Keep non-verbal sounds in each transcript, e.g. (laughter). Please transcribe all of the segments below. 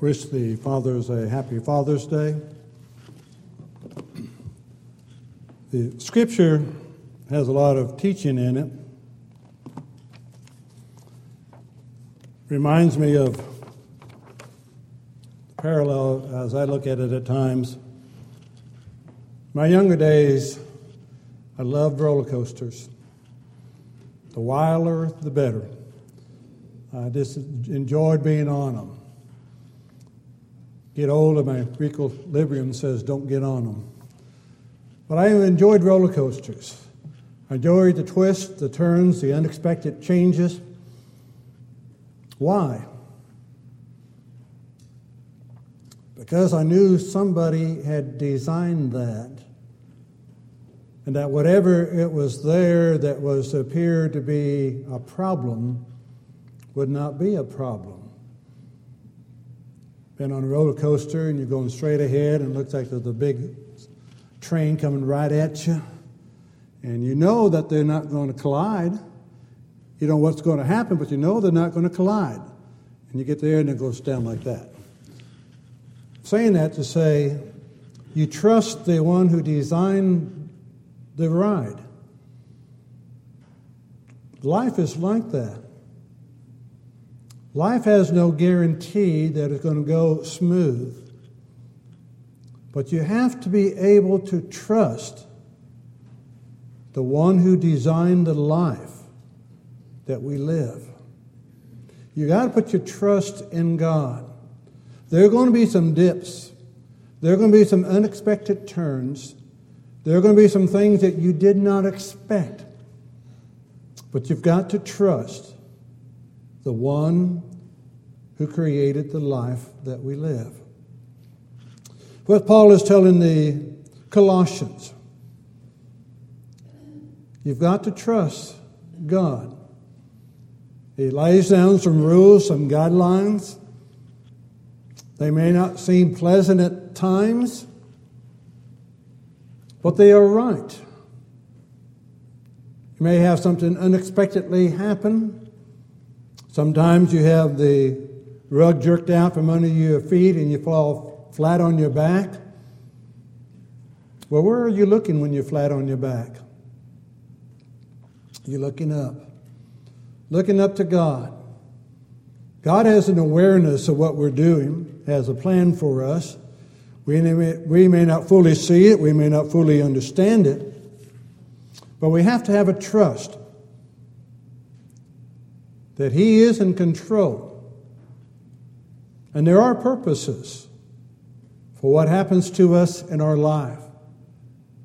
wish the fathers a happy Father's Day. The scripture has a lot of teaching in it. Reminds me of the parallel as I look at it at times. My younger days, I loved roller coasters. The wilder, the better. I just enjoyed being on them. Get old, and my equilibrium says don't get on them. But I enjoyed roller coasters. I enjoyed the twists, the turns, the unexpected changes. Why? Because I knew somebody had designed that. And that whatever it was there that was appeared to be a problem would not be a problem. Been on a roller coaster and you're going straight ahead and it looks like there's a big train coming right at you. And you know that they're not going to collide. You know what's going to happen, but you know they're not going to collide. And you get there and it goes down like that. Saying that to say, you trust the one who designed the ride. Life is like that. Life has no guarantee that it's going to go smooth. But you have to be able to trust the one who designed the life that we live. You got to put your trust in God. There are going to be some dips. There are going to be some unexpected turns. There are going to be some things that you did not expect. But you've got to trust the one who created the life that we live. What Paul is telling the Colossians you've got to trust God. He lays down some rules, some guidelines. They may not seem pleasant at times, but they are right. You may have something unexpectedly happen. Sometimes you have the rug jerked out from under your feet and you fall flat on your back. Well, where are you looking when you're flat on your back? You're looking up, looking up to God. God has an awareness of what we're doing, has a plan for us. We may, we may not fully see it, we may not fully understand it, but we have to have a trust that He is in control and there are purposes for what happens to us in our life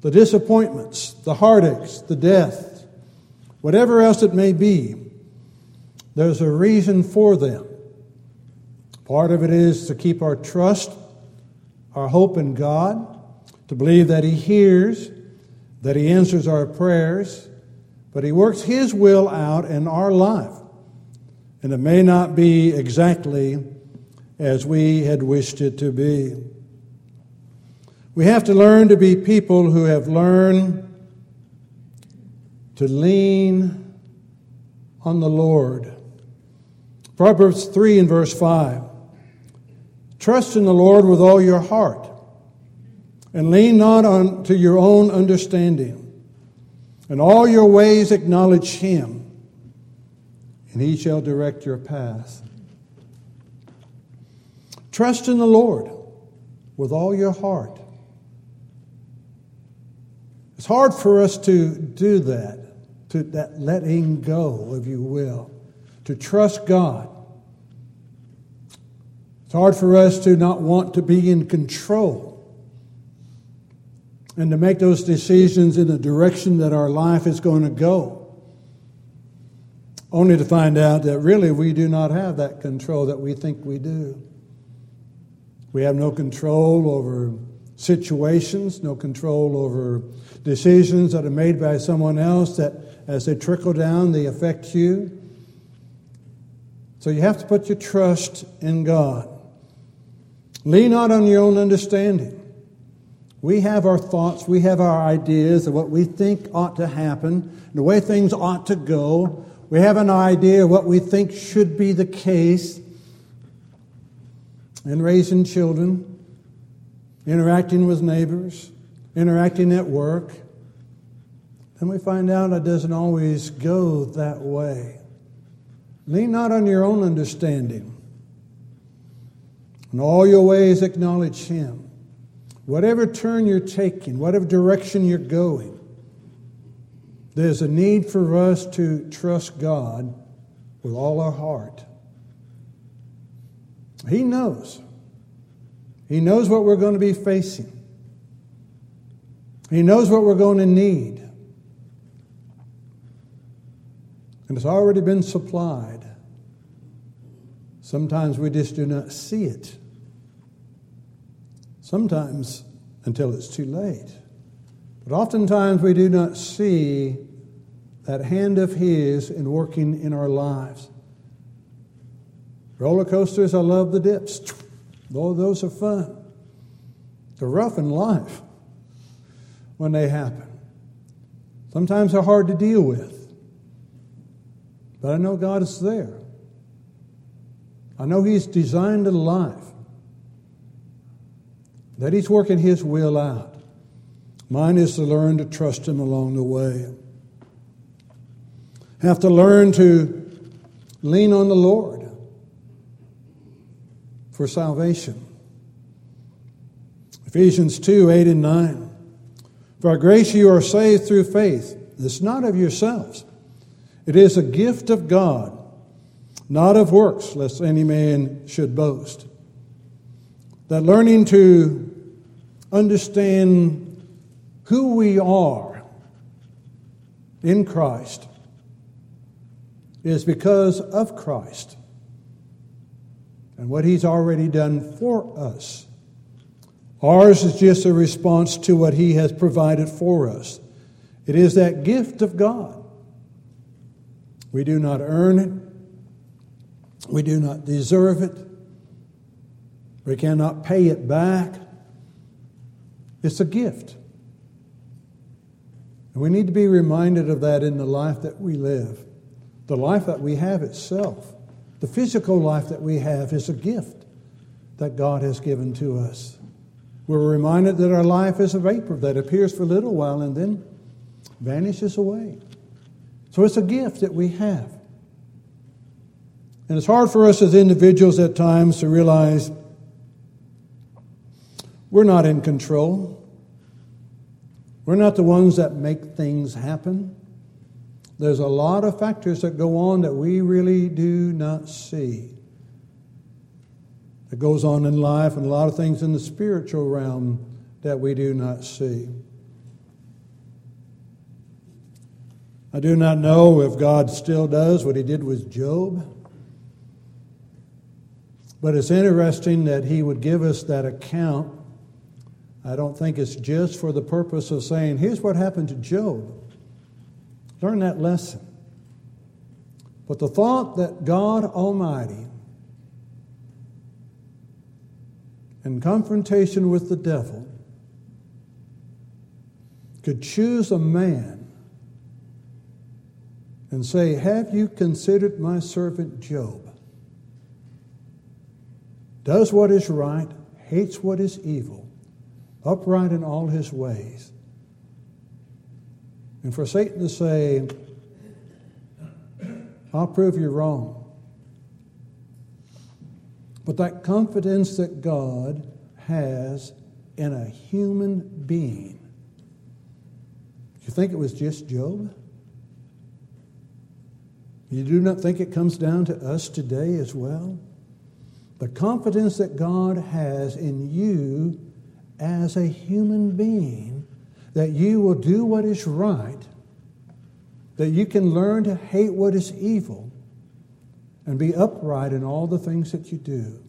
the disappointments, the heartaches, the death, whatever else it may be, there's a reason for them. Part of it is to keep our trust, our hope in God, to believe that He hears, that He answers our prayers, but He works His will out in our life. And it may not be exactly as we had wished it to be. We have to learn to be people who have learned to lean on the Lord. Proverbs 3 and verse 5. Trust in the Lord with all your heart, and lean not on to your own understanding. In all your ways acknowledge him, and he shall direct your path. Trust in the Lord with all your heart. It's hard for us to do that, to that letting go, if you will, to trust God. It's hard for us to not want to be in control and to make those decisions in the direction that our life is going to go. Only to find out that really we do not have that control that we think we do. We have no control over situations, no control over decisions that are made by someone else that as they trickle down, they affect you. So you have to put your trust in God. Lean not on your own understanding. We have our thoughts, we have our ideas of what we think ought to happen, the way things ought to go. We have an idea of what we think should be the case. in raising children, interacting with neighbors, interacting at work. Then we find out it doesn't always go that way. Lean not on your own understanding. In all your ways, acknowledge Him. Whatever turn you're taking, whatever direction you're going, there's a need for us to trust God with all our heart. He knows. He knows what we're going to be facing. He knows what we're going to need. And it's already been supplied. Sometimes we just do not see it. Sometimes until it's too late. But oftentimes we do not see that hand of His in working in our lives. Roller coasters, I love the dips. Oh, those are fun. They're rough in life when they happen. Sometimes they're hard to deal with. But I know God is there. I know He's designed a life that He's working His will out. Mine is to learn to trust Him along the way. Have to learn to lean on the Lord for salvation. Ephesians 2 8 and 9. For our grace you are saved through faith. It's not of yourselves, it is a gift of God, not of works, lest any man should boast. That learning to understand who we are in Christ is because of Christ and what He's already done for us. Ours is just a response to what He has provided for us. It is that gift of God. We do not earn it, we do not deserve it, we cannot pay it back. It's a gift. We need to be reminded of that in the life that we live. The life that we have itself, the physical life that we have, is a gift that God has given to us. We're reminded that our life is a vapor that appears for a little while and then vanishes away. So it's a gift that we have. And it's hard for us as individuals at times to realize we're not in control. We're not the ones that make things happen. There's a lot of factors that go on that we really do not see. That goes on in life and a lot of things in the spiritual realm that we do not see. I do not know if God still does what he did with Job. But it's interesting that he would give us that account I don't think it's just for the purpose of saying, here's what happened to Job. Learn that lesson. But the thought that God Almighty, in confrontation with the devil, could choose a man and say, Have you considered my servant Job? Does what is right, hates what is evil upright in all his ways. And for Satan to say, I'll prove you wrong. But that confidence that God has in a human being. You think it was just Job? You do not think it comes down to us today as well? The confidence that God has in you as a human being that you will do what is right, that you can learn to hate what is evil, and be upright in all the things that you do.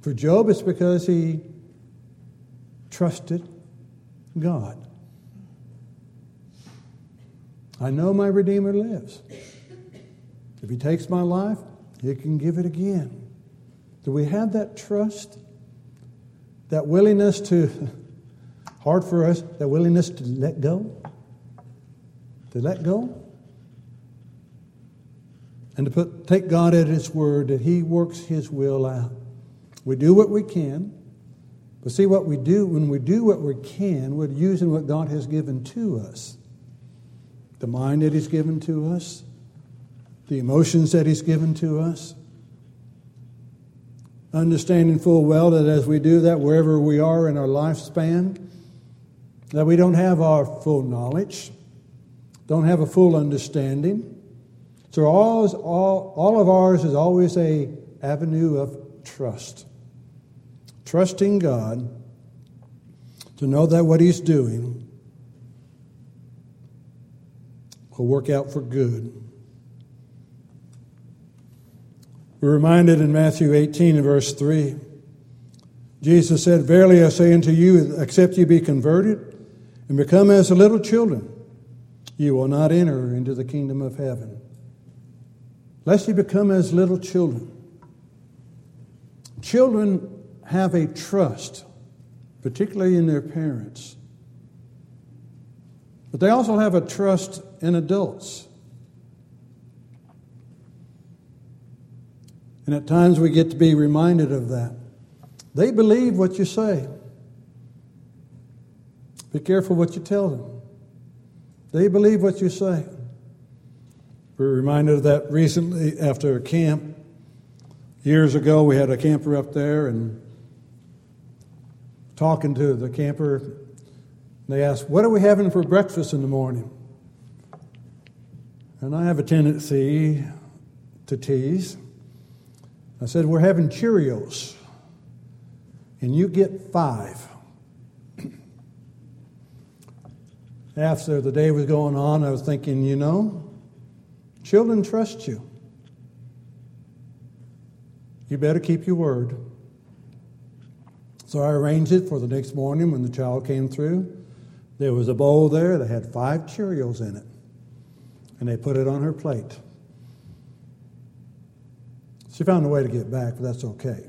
For Job, it's because he trusted God. I know my Redeemer lives. If he takes my life, he can give it again. Do we have that trust? That willingness to, hard for us, that willingness to let go? To let go? and to put, take God at His word that He works His will out. We do what we can, but see what we do when we do what we can, we're using what God has given to us the mind that He's given to us, the emotions that He's given to us. Understanding full well that as we do that, wherever we are in our lifespan, that we don't have our full knowledge, don't have a full understanding. So all, all, all of ours is always a avenue of trust. Trusting God to know that what He's doing will work out for good. We're reminded in Matthew 18 verse 3. Jesus said, Verily I say unto you, except you be converted and become as little children, you will not enter into the kingdom of heaven lest you become as little children. Children have a trust, particularly in their parents, but they also have a trust in adults. And at times we get to be reminded of that. They believe what you say. Be careful what you tell them. They believe what you say. We were reminded of that recently after a camp. Years ago, we had a camper up there and talking to the camper. They asked, What are we having for breakfast in the morning? And I have a tendency to tease. I said, We're having Cheerios, and you get five. (clears throat) After the day was going on, I was thinking, you know, Children trust you. You better keep your word. So I arranged it for the next morning when the child came through. There was a bowl there that had five Cheerios in it, and they put it on her plate. She found a way to get back, but that's okay.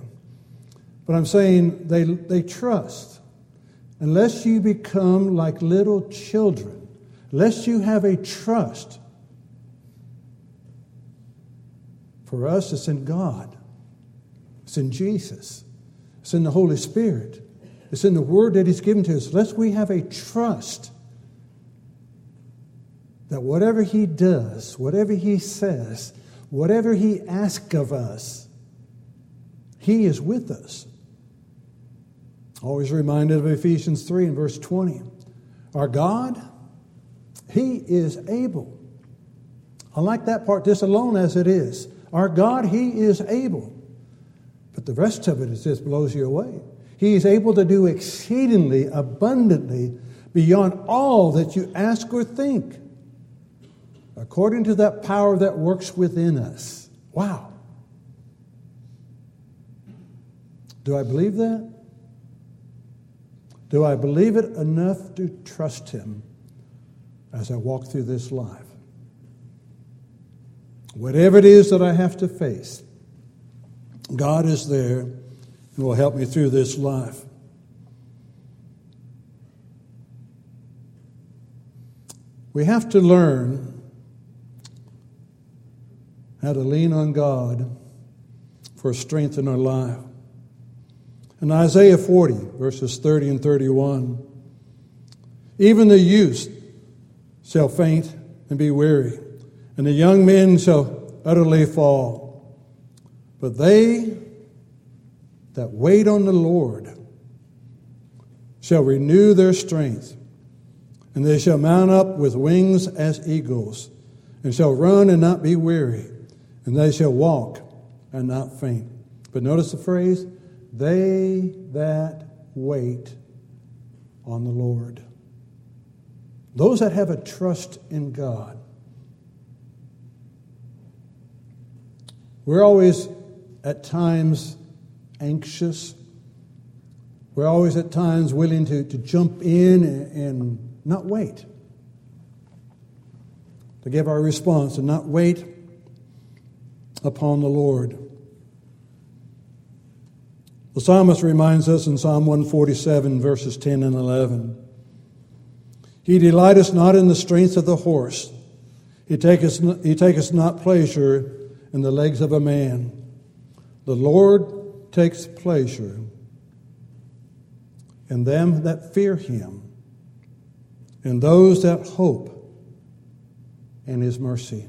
But I'm saying they, they trust. Unless you become like little children, unless you have a trust For us, it's in God, it's in Jesus, it's in the Holy Spirit, it's in the Word that He's given to us. Unless we have a trust that whatever He does, whatever He says, whatever He asks of us, He is with us. Always reminded of Ephesians 3 and verse 20. Our God, He is able. I like that part just alone as it is. Our God, He is able. But the rest of it is just blows you away. He is able to do exceedingly abundantly beyond all that you ask or think, according to that power that works within us. Wow. Do I believe that? Do I believe it enough to trust Him as I walk through this life? Whatever it is that I have to face, God is there and will help me through this life. We have to learn how to lean on God for strength in our life. In Isaiah 40, verses 30 and 31, even the youth shall faint and be weary and the young men shall utterly fall. But they that wait on the Lord shall renew their strength, and they shall mount up with wings as eagles, and shall run and not be weary, and they shall walk and not faint. But notice the phrase, they that wait on the Lord. Those that have a trust in God We're always at times anxious. We're always at times willing to, to jump in and, and not wait. To give our response and not wait upon the Lord. The psalmist reminds us in Psalm 147, verses 10 and 11 He delighteth not in the strength of the horse, he taketh, he taketh not pleasure in the legs of a man. The Lord takes pleasure in them that fear him, in those that hope in his mercy.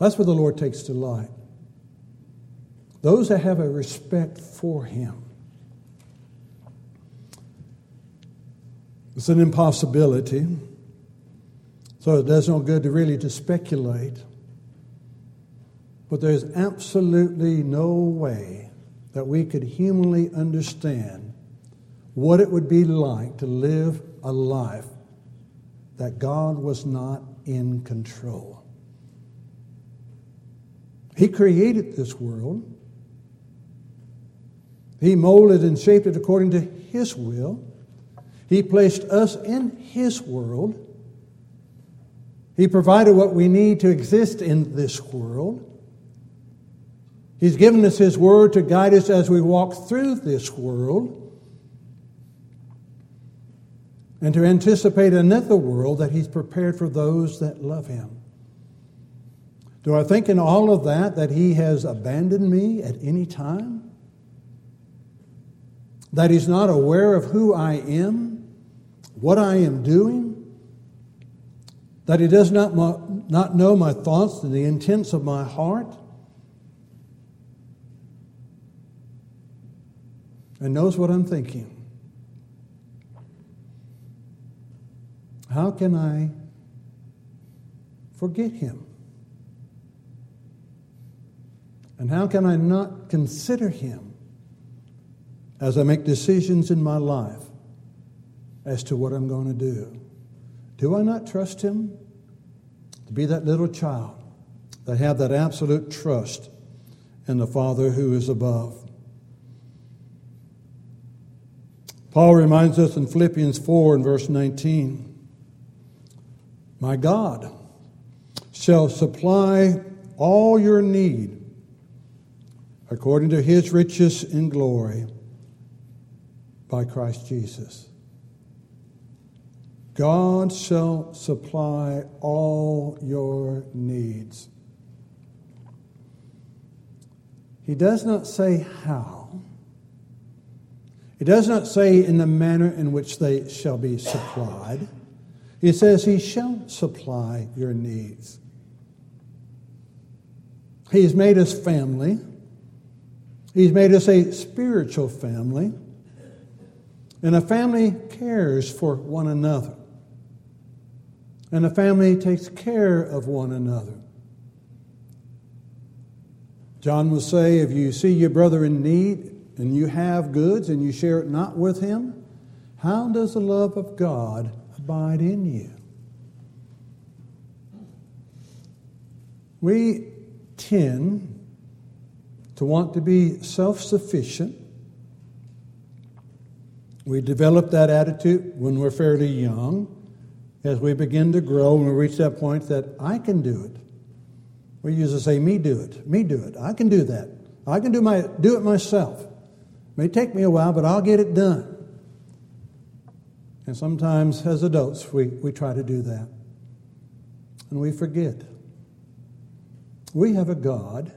That's where the Lord takes delight. Those that have a respect for him. It's an impossibility. So it does no good to really to speculate. But there's absolutely no way that we could humanly understand what it would be like to live a life that God was not in control. He created this world. He molded and shaped it according to His will. He placed us in His world. He provided what we need to exist in this world. He's given us His Word to guide us as we walk through this world and to anticipate another world that He's prepared for those that love Him. Do I think in all of that that He has abandoned me at any time? That He's not aware of who I am, what I am doing? That He does not, not know my thoughts and the intents of my heart? And knows what I'm thinking. How can I forget him? And how can I not consider him as I make decisions in my life as to what I'm going to do? Do I not trust him to be that little child that have that absolute trust in the Father who is above? Paul reminds us in Philippians 4 and verse 19 my God shall supply all your need according to his riches in glory by Christ Jesus. God shall supply all your needs. He does not say how. He does not say in the manner in which they shall be supplied. He says, He shall supply your needs. He's made us family. He's made us a spiritual family. And a family cares for one another. And a family takes care of one another. John will say, if you see your brother in need and you have goods and you share it not with him, how does the love of God abide in you. We tend to want to be self sufficient. We develop that attitude when we're fairly young. As we begin to grow and we reach that point that I can do it. We used to say, me do it, me do it. I can do that. I can do, my, do it myself. It may take me a while, but I'll get it done. And sometimes as adults, we, we try to do that. And we forget. We have a God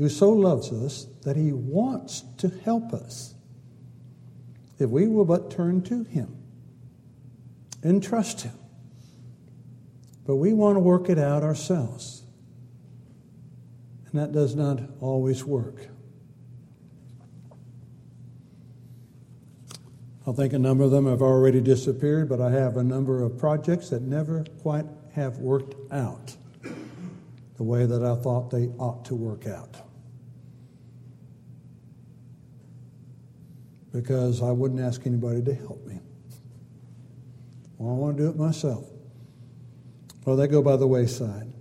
who so loves us that he wants to help us if we will but turn to him and trust him. But we want to work it out ourselves. And that does not always work. I think a number of them have already disappeared, but I have a number of projects that never quite have worked out the way that I thought they ought to work out. Because I wouldn't ask anybody to help me. Well, I want to do it myself. Well, they go by the wayside.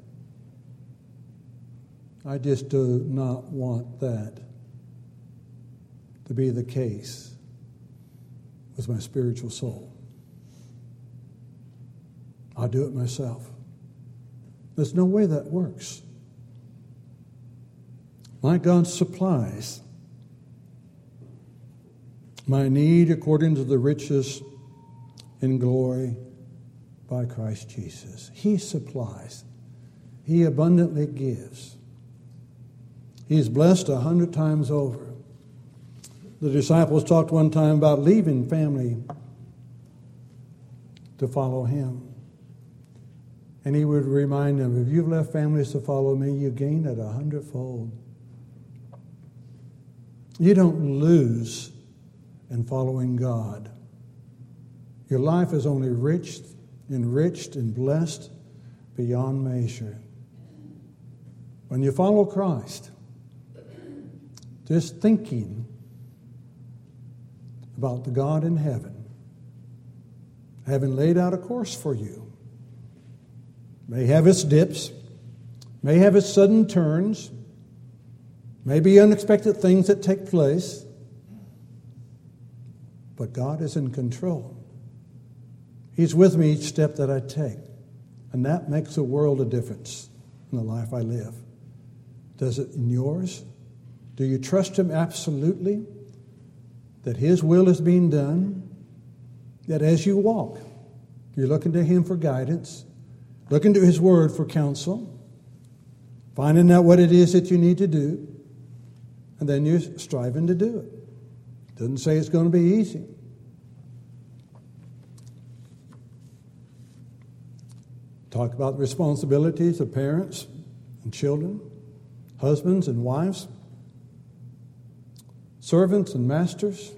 I just do not want that to be the case with my spiritual soul. I'll do it myself. There's no way that works. My God supplies my need according to the riches in glory by Christ Jesus. He supplies, He abundantly gives. He's blessed a hundred times over. The disciples talked one time about leaving family to follow him. And he would remind them if you've left families to follow me, you gain it a hundredfold. You don't lose in following God. Your life is only rich, enriched, and blessed beyond measure. When you follow Christ, just thinking about the God in heaven, having laid out a course for you, may have its dips, may have its sudden turns, may be unexpected things that take place, but God is in control. He's with me each step that I take, and that makes a world of difference in the life I live. Does it in yours? Do you trust Him absolutely that His will is being done? That as you walk, you're looking to Him for guidance, looking to His Word for counsel, finding out what it is that you need to do, and then you're striving to do it. Doesn't say it's going to be easy. Talk about the responsibilities of parents and children husbands and wives, servants and masters.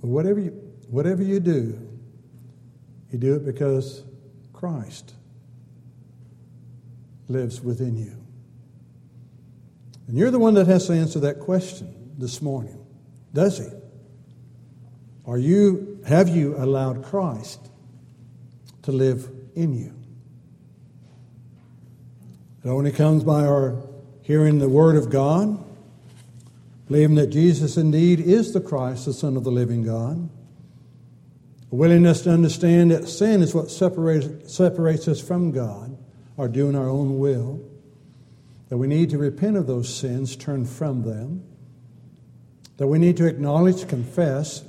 Whatever you, whatever you do, you do it because Christ lives within you. And you're the one that has to answer that question this morning. Does he? Are you have you allowed Christ to live in you? It only comes by our hearing the Word of God, believing that Jesus indeed is the Christ, the Son of the living God, a willingness to understand that sin is what separates, separates us from God, or doing our own will, that we need to repent of those sins, turn from them, that we need to acknowledge, confess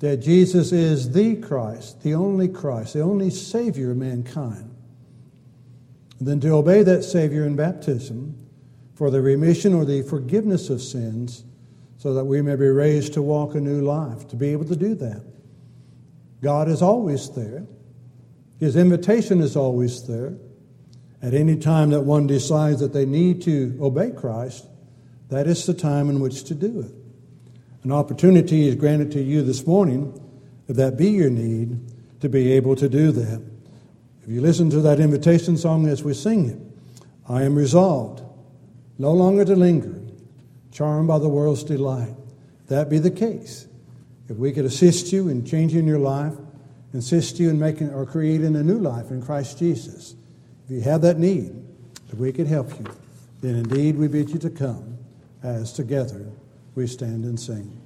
that Jesus is the Christ, the only Christ, the only Savior of mankind And then to obey that Savior in baptism for the remission or the forgiveness of sins so that we may be raised to walk a new life, to be able to do that. God is always there. His invitation is always there. At any time that one decides that they need to obey Christ, that is the time in which to do it. An opportunity is granted to you this morning, if that be your need, to be able to do that. If you listen to that invitation song as we sing it, I am resolved no longer to linger, charmed by the world's delight. That be the case, if we could assist you in changing your life, assist you in making or creating a new life in Christ Jesus, if you have that need, if we could help you, then indeed we bid you to come as together we stand and sing.